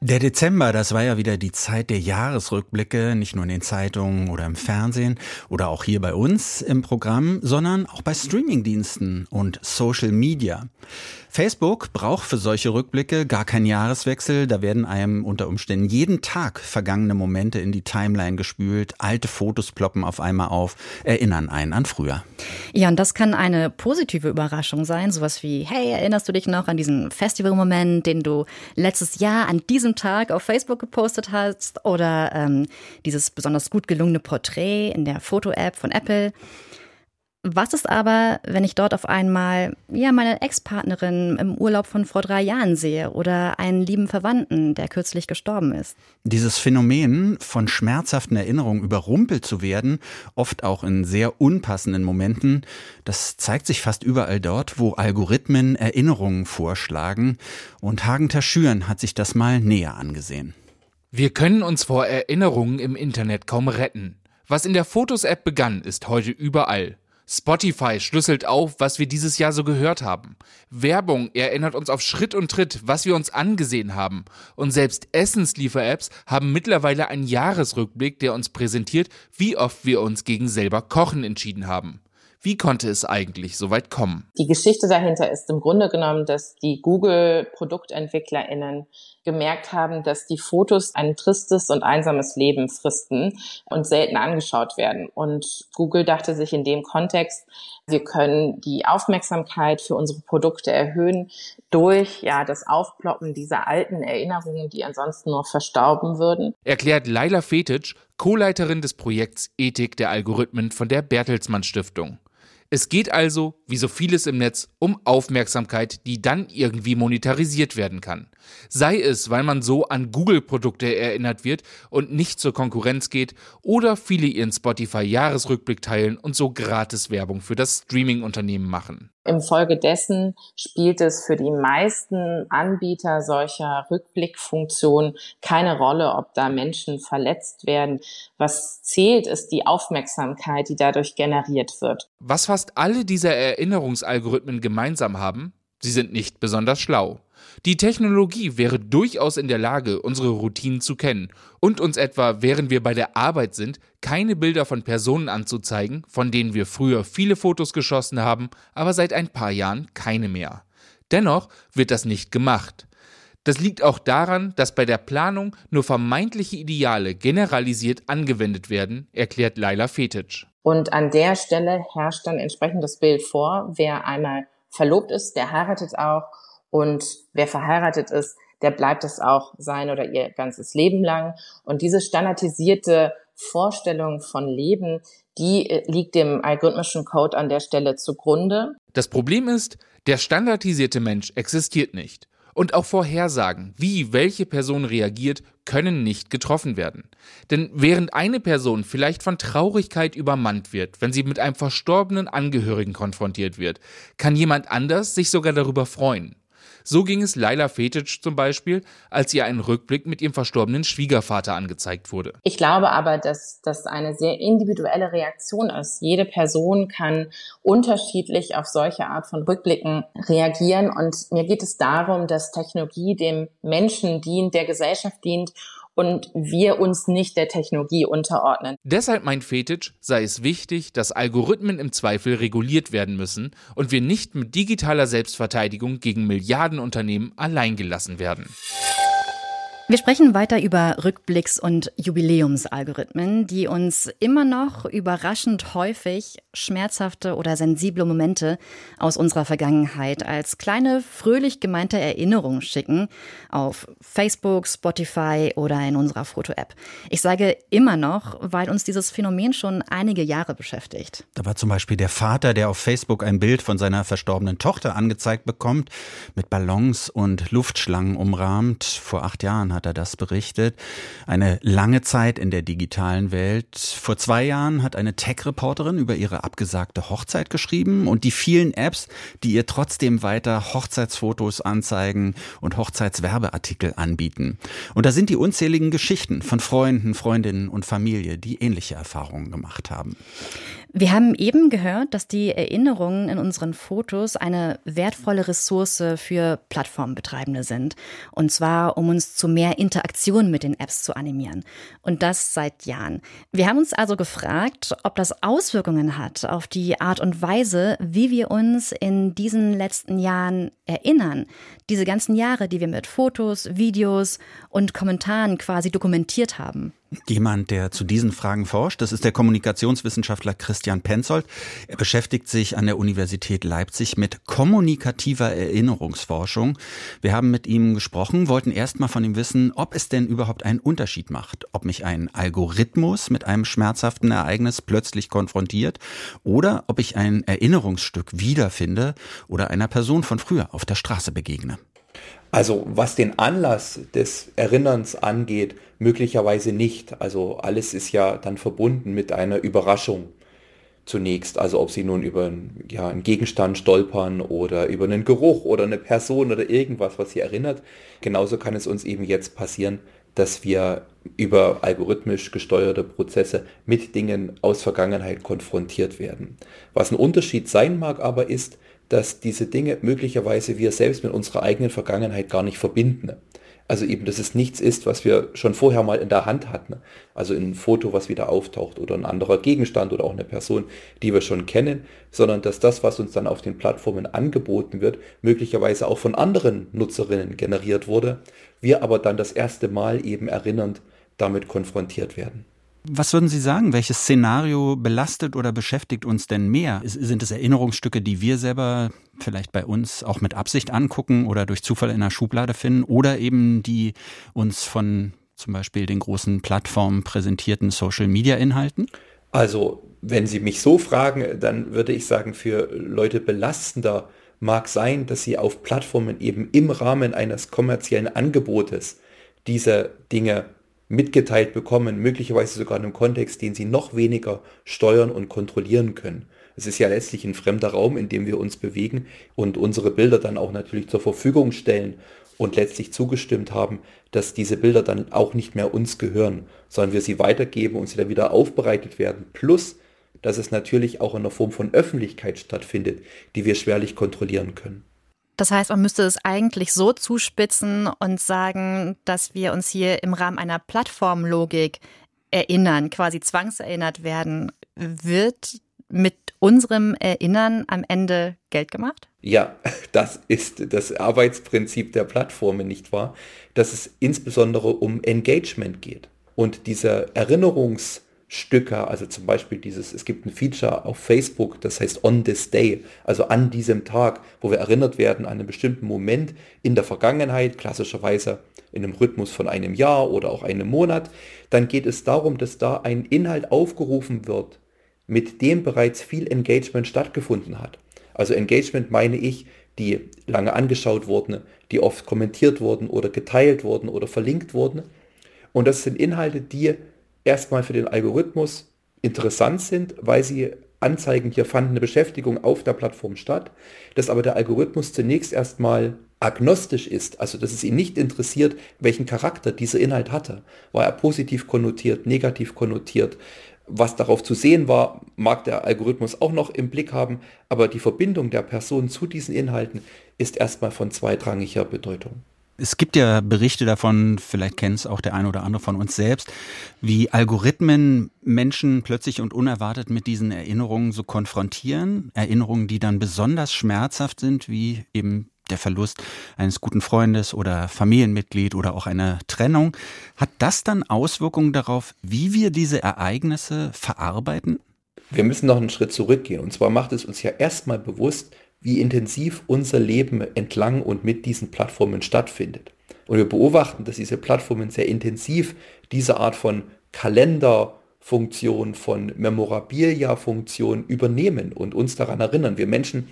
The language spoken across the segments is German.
der Dezember, das war ja wieder die Zeit der Jahresrückblicke, nicht nur in den Zeitungen oder im Fernsehen oder auch hier bei uns im Programm, sondern auch bei Streamingdiensten und Social Media. Facebook braucht für solche Rückblicke gar keinen Jahreswechsel. Da werden einem unter Umständen jeden Tag vergangene Momente in die Timeline gespült. Alte Fotos ploppen auf einmal auf, erinnern einen an früher. Ja, und das kann eine positive Überraschung sein. Sowas wie, hey, erinnerst du dich noch an diesen Festivalmoment, den du letztes Jahr an diesem Tag auf Facebook gepostet hast? Oder ähm, dieses besonders gut gelungene Porträt in der Foto-App von Apple. Was ist aber, wenn ich dort auf einmal ja meine Ex-Partnerin im Urlaub von vor drei Jahren sehe oder einen lieben Verwandten, der kürzlich gestorben ist? Dieses Phänomen von schmerzhaften Erinnerungen überrumpelt zu werden, oft auch in sehr unpassenden Momenten, das zeigt sich fast überall dort, wo Algorithmen Erinnerungen vorschlagen. Und Hagen Taschüren hat sich das mal näher angesehen. Wir können uns vor Erinnerungen im Internet kaum retten. Was in der Fotos-App begann, ist heute überall. Spotify schlüsselt auf, was wir dieses Jahr so gehört haben. Werbung erinnert uns auf Schritt und Tritt, was wir uns angesehen haben. Und selbst Essensliefer-Apps haben mittlerweile einen Jahresrückblick, der uns präsentiert, wie oft wir uns gegen selber Kochen entschieden haben. Wie konnte es eigentlich so weit kommen? Die Geschichte dahinter ist im Grunde genommen, dass die Google-ProduktentwicklerInnen gemerkt haben, dass die Fotos ein tristes und einsames Leben fristen und selten angeschaut werden. Und Google dachte sich in dem Kontext, wir können die Aufmerksamkeit für unsere Produkte erhöhen durch ja das Aufploppen dieser alten Erinnerungen, die ansonsten nur verstauben würden. Erklärt Laila Fetic, Co-Leiterin des Projekts Ethik der Algorithmen von der Bertelsmann Stiftung. Es geht also, wie so vieles im Netz, um Aufmerksamkeit, die dann irgendwie monetarisiert werden kann. Sei es, weil man so an Google-Produkte erinnert wird und nicht zur Konkurrenz geht, oder viele ihren Spotify-Jahresrückblick teilen und so gratis Werbung für das Streaming-Unternehmen machen. Infolgedessen spielt es für die meisten Anbieter solcher Rückblickfunktionen keine Rolle, ob da Menschen verletzt werden. Was zählt, ist die Aufmerksamkeit, die dadurch generiert wird. Was fast alle dieser Erinnerungsalgorithmen gemeinsam haben, sie sind nicht besonders schlau. Die Technologie wäre durchaus in der Lage, unsere Routinen zu kennen und uns etwa, während wir bei der Arbeit sind, keine Bilder von Personen anzuzeigen, von denen wir früher viele Fotos geschossen haben, aber seit ein paar Jahren keine mehr. Dennoch wird das nicht gemacht. Das liegt auch daran, dass bei der Planung nur vermeintliche Ideale generalisiert angewendet werden, erklärt Laila Fetic. Und an der Stelle herrscht dann entsprechend das Bild vor, wer einmal verlobt ist, der heiratet auch und wer verheiratet ist, der bleibt es auch sein oder ihr ganzes Leben lang. Und diese standardisierte Vorstellung von Leben, die äh, liegt dem algorithmischen Code an der Stelle zugrunde. Das Problem ist, der standardisierte Mensch existiert nicht. Und auch Vorhersagen, wie welche Person reagiert, können nicht getroffen werden. Denn während eine Person vielleicht von Traurigkeit übermannt wird, wenn sie mit einem verstorbenen Angehörigen konfrontiert wird, kann jemand anders sich sogar darüber freuen. So ging es Laila Fetic zum Beispiel, als ihr ein Rückblick mit ihrem verstorbenen Schwiegervater angezeigt wurde. Ich glaube aber, dass das eine sehr individuelle Reaktion ist. Jede Person kann unterschiedlich auf solche Art von Rückblicken reagieren. Und mir geht es darum, dass Technologie dem Menschen dient, der Gesellschaft dient und wir uns nicht der Technologie unterordnen. Deshalb meint Fetic, sei es wichtig, dass Algorithmen im Zweifel reguliert werden müssen und wir nicht mit digitaler Selbstverteidigung gegen Milliardenunternehmen alleingelassen werden. Wir sprechen weiter über Rückblicks- und Jubiläumsalgorithmen, die uns immer noch überraschend häufig schmerzhafte oder sensible Momente aus unserer Vergangenheit als kleine, fröhlich gemeinte Erinnerung schicken auf Facebook, Spotify oder in unserer Foto-App. Ich sage immer noch, weil uns dieses Phänomen schon einige Jahre beschäftigt. Da war zum Beispiel der Vater, der auf Facebook ein Bild von seiner verstorbenen Tochter angezeigt bekommt, mit Ballons und Luftschlangen umrahmt. Vor acht Jahren hat er das berichtet. Eine lange Zeit in der digitalen Welt. Vor zwei Jahren hat eine Tech-Reporterin über ihre abgesagte Hochzeit geschrieben und die vielen Apps, die ihr trotzdem weiter Hochzeitsfotos anzeigen und Hochzeitswerbeartikel anbieten. Und da sind die unzähligen Geschichten von Freunden, Freundinnen und Familie, die ähnliche Erfahrungen gemacht haben. Wir haben eben gehört, dass die Erinnerungen in unseren Fotos eine wertvolle Ressource für Plattformbetreibende sind. Und zwar, um uns zu mehr Interaktion mit den Apps zu animieren. Und das seit Jahren. Wir haben uns also gefragt, ob das Auswirkungen hat auf die Art und Weise, wie wir uns in diesen letzten Jahren erinnern. Diese ganzen Jahre, die wir mit Fotos, Videos und Kommentaren quasi dokumentiert haben. Jemand, der zu diesen Fragen forscht, das ist der Kommunikationswissenschaftler Christian Penzold. Er beschäftigt sich an der Universität Leipzig mit kommunikativer Erinnerungsforschung. Wir haben mit ihm gesprochen, wollten erst mal von ihm wissen, ob es denn überhaupt einen Unterschied macht, ob mich ein Algorithmus mit einem schmerzhaften Ereignis plötzlich konfrontiert oder ob ich ein Erinnerungsstück wiederfinde oder einer Person von früher auf der Straße begegne. Also was den Anlass des Erinnerns angeht, möglicherweise nicht. Also alles ist ja dann verbunden mit einer Überraschung zunächst. Also ob Sie nun über ja, einen Gegenstand stolpern oder über einen Geruch oder eine Person oder irgendwas, was Sie erinnert. Genauso kann es uns eben jetzt passieren, dass wir über algorithmisch gesteuerte Prozesse mit Dingen aus Vergangenheit konfrontiert werden. Was ein Unterschied sein mag aber ist, dass diese Dinge möglicherweise wir selbst mit unserer eigenen Vergangenheit gar nicht verbinden. Also eben, dass es nichts ist, was wir schon vorher mal in der Hand hatten. Also ein Foto, was wieder auftaucht oder ein anderer Gegenstand oder auch eine Person, die wir schon kennen, sondern dass das, was uns dann auf den Plattformen angeboten wird, möglicherweise auch von anderen Nutzerinnen generiert wurde, wir aber dann das erste Mal eben erinnernd damit konfrontiert werden. Was würden Sie sagen? Welches Szenario belastet oder beschäftigt uns denn mehr? Sind es Erinnerungsstücke, die wir selber vielleicht bei uns auch mit Absicht angucken oder durch Zufall in der Schublade finden oder eben die uns von zum Beispiel den großen Plattformen präsentierten Social-Media-Inhalten? Also, wenn Sie mich so fragen, dann würde ich sagen, für Leute belastender mag sein, dass sie auf Plattformen eben im Rahmen eines kommerziellen Angebotes diese Dinge mitgeteilt bekommen, möglicherweise sogar in einem Kontext, den sie noch weniger steuern und kontrollieren können. Es ist ja letztlich ein fremder Raum, in dem wir uns bewegen und unsere Bilder dann auch natürlich zur Verfügung stellen und letztlich zugestimmt haben, dass diese Bilder dann auch nicht mehr uns gehören, sondern wir sie weitergeben und sie dann wieder aufbereitet werden. Plus, dass es natürlich auch in einer Form von Öffentlichkeit stattfindet, die wir schwerlich kontrollieren können. Das heißt, man müsste es eigentlich so zuspitzen und sagen, dass wir uns hier im Rahmen einer Plattformlogik erinnern, quasi zwangserinnert werden. Wird mit unserem Erinnern am Ende Geld gemacht? Ja, das ist das Arbeitsprinzip der Plattformen, nicht wahr? Dass es insbesondere um Engagement geht. Und diese Erinnerungs- Stücke, also zum Beispiel dieses, es gibt ein Feature auf Facebook, das heißt On This Day, also an diesem Tag, wo wir erinnert werden an einen bestimmten Moment in der Vergangenheit, klassischerweise in einem Rhythmus von einem Jahr oder auch einem Monat, dann geht es darum, dass da ein Inhalt aufgerufen wird, mit dem bereits viel Engagement stattgefunden hat. Also Engagement meine ich, die lange angeschaut wurden, die oft kommentiert wurden oder geteilt wurden oder verlinkt wurden. Und das sind Inhalte, die erstmal für den Algorithmus interessant sind, weil sie anzeigen, hier fand eine Beschäftigung auf der Plattform statt, dass aber der Algorithmus zunächst erstmal agnostisch ist, also dass es ihn nicht interessiert, welchen Charakter dieser Inhalt hatte. War er positiv konnotiert, negativ konnotiert? Was darauf zu sehen war, mag der Algorithmus auch noch im Blick haben, aber die Verbindung der Person zu diesen Inhalten ist erstmal von zweitrangiger Bedeutung. Es gibt ja Berichte davon, vielleicht kennt es auch der eine oder andere von uns selbst, wie Algorithmen Menschen plötzlich und unerwartet mit diesen Erinnerungen so konfrontieren. Erinnerungen, die dann besonders schmerzhaft sind, wie eben der Verlust eines guten Freundes oder Familienmitglied oder auch eine Trennung. Hat das dann Auswirkungen darauf, wie wir diese Ereignisse verarbeiten? Wir müssen noch einen Schritt zurückgehen. Und zwar macht es uns ja erstmal bewusst, wie intensiv unser Leben entlang und mit diesen Plattformen stattfindet. Und wir beobachten, dass diese Plattformen sehr intensiv diese Art von Kalenderfunktion, von Memorabilia-Funktion übernehmen und uns daran erinnern. Wir Menschen,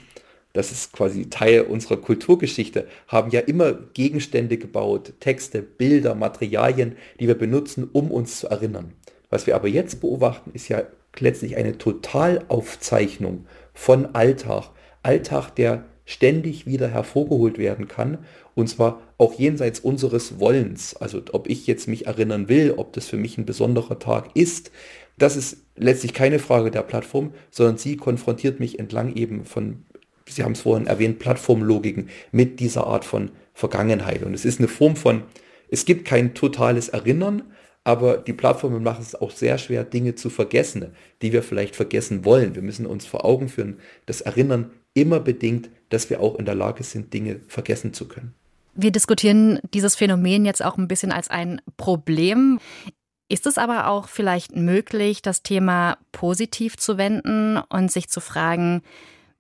das ist quasi Teil unserer Kulturgeschichte, haben ja immer Gegenstände gebaut, Texte, Bilder, Materialien, die wir benutzen, um uns zu erinnern. Was wir aber jetzt beobachten, ist ja letztlich eine Totalaufzeichnung von Alltag, Alltag, der ständig wieder hervorgeholt werden kann. Und zwar auch jenseits unseres Wollens. Also ob ich jetzt mich erinnern will, ob das für mich ein besonderer Tag ist, Das ist letztlich keine Frage der Plattform, sondern sie konfrontiert mich entlang eben von, Sie haben es vorhin erwähnt, Plattformlogiken mit dieser Art von Vergangenheit. Und es ist eine Form von, es gibt kein totales Erinnern, aber die Plattformen machen es auch sehr schwer, Dinge zu vergessen, die wir vielleicht vergessen wollen. Wir müssen uns vor Augen führen, das Erinnern immer bedingt, dass wir auch in der Lage sind, Dinge vergessen zu können. Wir diskutieren dieses Phänomen jetzt auch ein bisschen als ein Problem. Ist es aber auch vielleicht möglich, das Thema positiv zu wenden und sich zu fragen,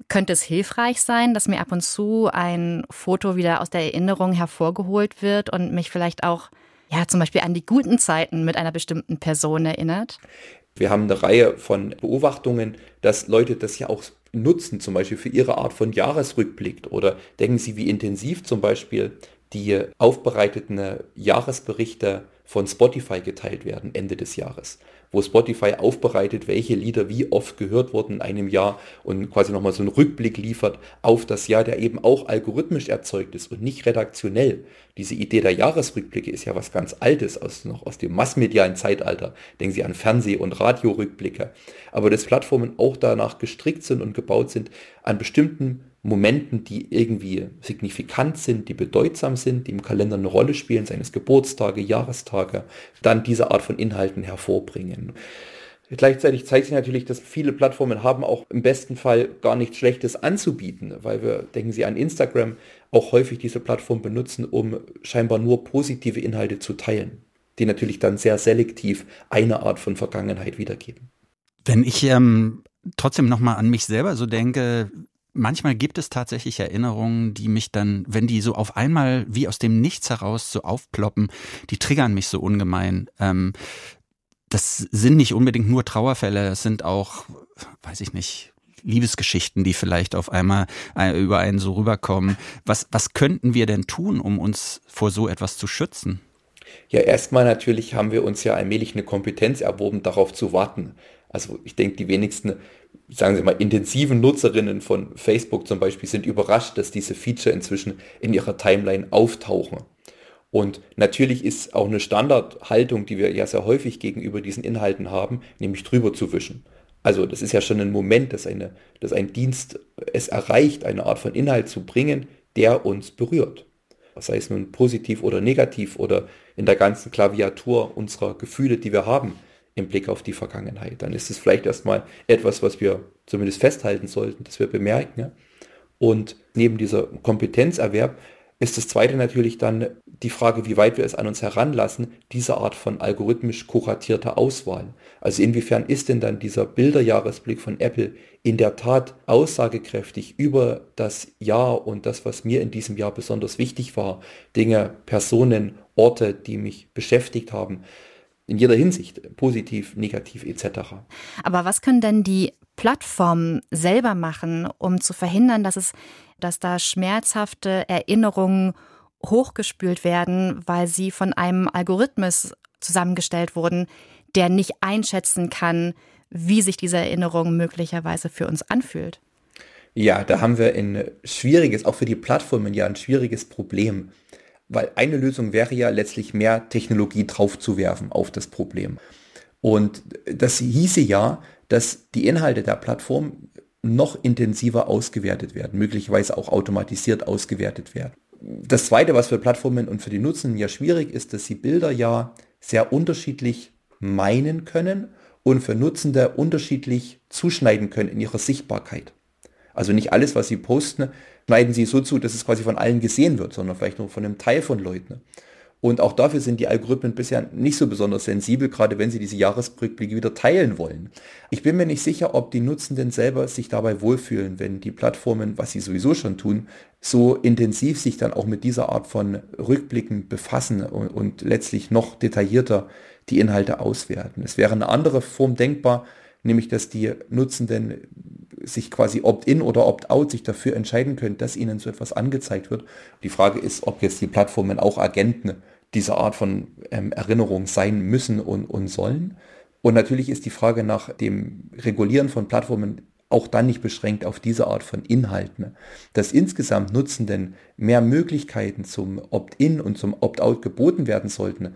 könnte es hilfreich sein, dass mir ab und zu ein Foto wieder aus der Erinnerung hervorgeholt wird und mich vielleicht auch ja, zum Beispiel an die guten Zeiten mit einer bestimmten Person erinnert? Wir haben eine Reihe von Beobachtungen, dass Leute das ja auch nutzen, zum Beispiel für ihre Art von Jahresrückblick. Oder denken Sie, wie intensiv zum Beispiel die aufbereiteten Jahresberichte von Spotify geteilt werden Ende des Jahres wo Spotify aufbereitet, welche Lieder wie oft gehört wurden in einem Jahr und quasi nochmal so einen Rückblick liefert auf das Jahr, der eben auch algorithmisch erzeugt ist und nicht redaktionell. Diese Idee der Jahresrückblicke ist ja was ganz Altes, aus, noch aus dem massmedialen Zeitalter. Denken Sie an Fernseh- und Radiorückblicke. Aber dass Plattformen auch danach gestrickt sind und gebaut sind, an bestimmten Momenten, die irgendwie signifikant sind, die bedeutsam sind, die im Kalender eine Rolle spielen, seines Geburtstage, Jahrestage, dann diese Art von Inhalten hervorbringen. Gleichzeitig zeigt sich natürlich, dass viele Plattformen haben auch im besten Fall gar nichts Schlechtes anzubieten, weil wir, denken Sie an Instagram, auch häufig diese Plattform benutzen, um scheinbar nur positive Inhalte zu teilen, die natürlich dann sehr selektiv eine Art von Vergangenheit wiedergeben. Wenn ich ähm, trotzdem nochmal an mich selber so denke, manchmal gibt es tatsächlich Erinnerungen, die mich dann, wenn die so auf einmal wie aus dem Nichts heraus so aufploppen, die triggern mich so ungemein. Ähm, das sind nicht unbedingt nur Trauerfälle, es sind auch, weiß ich nicht, Liebesgeschichten, die vielleicht auf einmal äh, über einen so rüberkommen. Was, was könnten wir denn tun, um uns vor so etwas zu schützen? Ja, erstmal natürlich haben wir uns ja allmählich eine Kompetenz erworben, darauf zu warten. Also ich denke, die wenigsten sagen Sie mal, intensiven Nutzerinnen von Facebook zum Beispiel sind überrascht, dass diese Feature inzwischen in ihrer Timeline auftauchen. Und natürlich ist auch eine Standardhaltung, die wir ja sehr häufig gegenüber diesen Inhalten haben, nämlich drüber zu wischen. Also das ist ja schon ein Moment, dass, eine, dass ein Dienst es erreicht, eine Art von Inhalt zu bringen, der uns berührt. Sei es nun positiv oder negativ oder in der ganzen Klaviatur unserer Gefühle, die wir haben im Blick auf die Vergangenheit. Dann ist es vielleicht erstmal etwas, was wir zumindest festhalten sollten, dass wir bemerken. Und neben dieser Kompetenzerwerb ist das zweite natürlich dann die Frage, wie weit wir es an uns heranlassen, diese Art von algorithmisch kuratierter Auswahl. Also inwiefern ist denn dann dieser Bilderjahresblick von Apple in der Tat aussagekräftig über das Jahr und das, was mir in diesem Jahr besonders wichtig war, Dinge, Personen, Orte, die mich beschäftigt haben in jeder Hinsicht, positiv, negativ etc. Aber was können denn die Plattformen selber machen, um zu verhindern, dass es, dass da schmerzhafte Erinnerungen hochgespült werden, weil sie von einem Algorithmus zusammengestellt wurden, der nicht einschätzen kann, wie sich diese Erinnerung möglicherweise für uns anfühlt? Ja, da haben wir ein schwieriges, auch für die Plattformen ja ein schwieriges Problem. Weil eine Lösung wäre ja letztlich mehr Technologie draufzuwerfen auf das Problem. Und das hieße ja, dass die Inhalte der Plattform noch intensiver ausgewertet werden, möglicherweise auch automatisiert ausgewertet werden. Das Zweite, was für Plattformen und für die Nutzenden ja schwierig ist, dass sie Bilder ja sehr unterschiedlich meinen können und für Nutzende unterschiedlich zuschneiden können in ihrer Sichtbarkeit. Also nicht alles, was sie posten, schneiden sie so zu, dass es quasi von allen gesehen wird, sondern vielleicht nur von einem Teil von Leuten. Und auch dafür sind die Algorithmen bisher nicht so besonders sensibel, gerade wenn sie diese Jahresrückblicke wieder teilen wollen. Ich bin mir nicht sicher, ob die Nutzenden selber sich dabei wohlfühlen, wenn die Plattformen, was sie sowieso schon tun, so intensiv sich dann auch mit dieser Art von Rückblicken befassen und, und letztlich noch detaillierter die Inhalte auswerten. Es wäre eine andere Form denkbar, nämlich dass die Nutzenden sich quasi opt-in oder opt-out sich dafür entscheiden können, dass ihnen so etwas angezeigt wird. Die Frage ist, ob jetzt die Plattformen auch Agenten dieser Art von ähm, Erinnerung sein müssen und, und sollen. Und natürlich ist die Frage nach dem Regulieren von Plattformen auch dann nicht beschränkt auf diese Art von Inhalten. Dass insgesamt Nutzenden mehr Möglichkeiten zum Opt-in und zum Opt-out geboten werden sollten,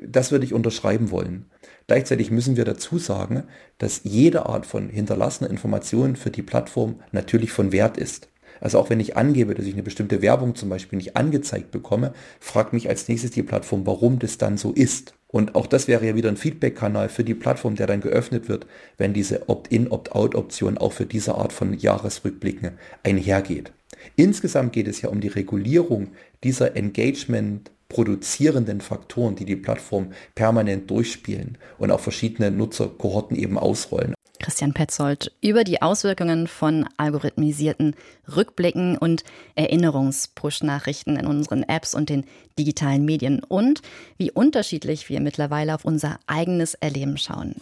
das würde ich unterschreiben wollen. Gleichzeitig müssen wir dazu sagen, dass jede Art von hinterlassener Information für die Plattform natürlich von Wert ist. Also auch wenn ich angebe, dass ich eine bestimmte Werbung zum Beispiel nicht angezeigt bekomme, fragt mich als nächstes die Plattform, warum das dann so ist. Und auch das wäre ja wieder ein Feedback-Kanal für die Plattform, der dann geöffnet wird, wenn diese Opt-in, Opt-out-Option auch für diese Art von Jahresrückblicken einhergeht. Insgesamt geht es ja um die Regulierung dieser Engagement produzierenden Faktoren, die die Plattform permanent durchspielen und auch verschiedene Nutzerkohorten eben ausrollen. Christian Petzold über die Auswirkungen von algorithmisierten Rückblicken und Erinnerungspush-Nachrichten in unseren Apps und den digitalen Medien und wie unterschiedlich wir mittlerweile auf unser eigenes Erleben schauen.